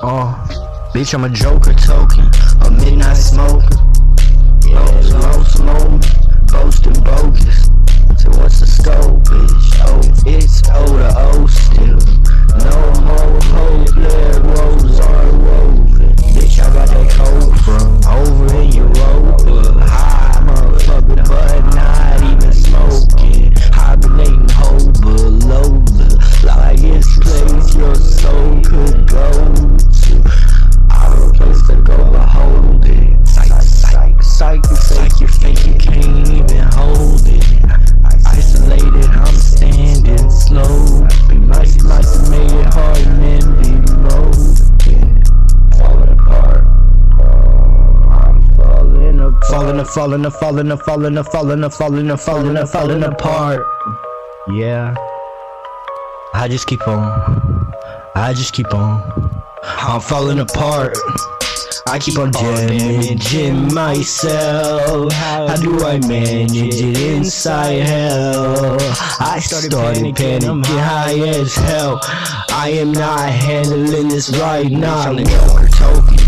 Oh, bitch, I'm a joker token. Falling apart. Falling, falling, falling, falling, falling, falling, falling, falling apart. Yeah. I just keep on. I just keep on. I'm falling apart. I keep on damaging myself. How do I manage it inside hell? I started panicking, high as hell. I am not handling this right now. I'm the Joker token.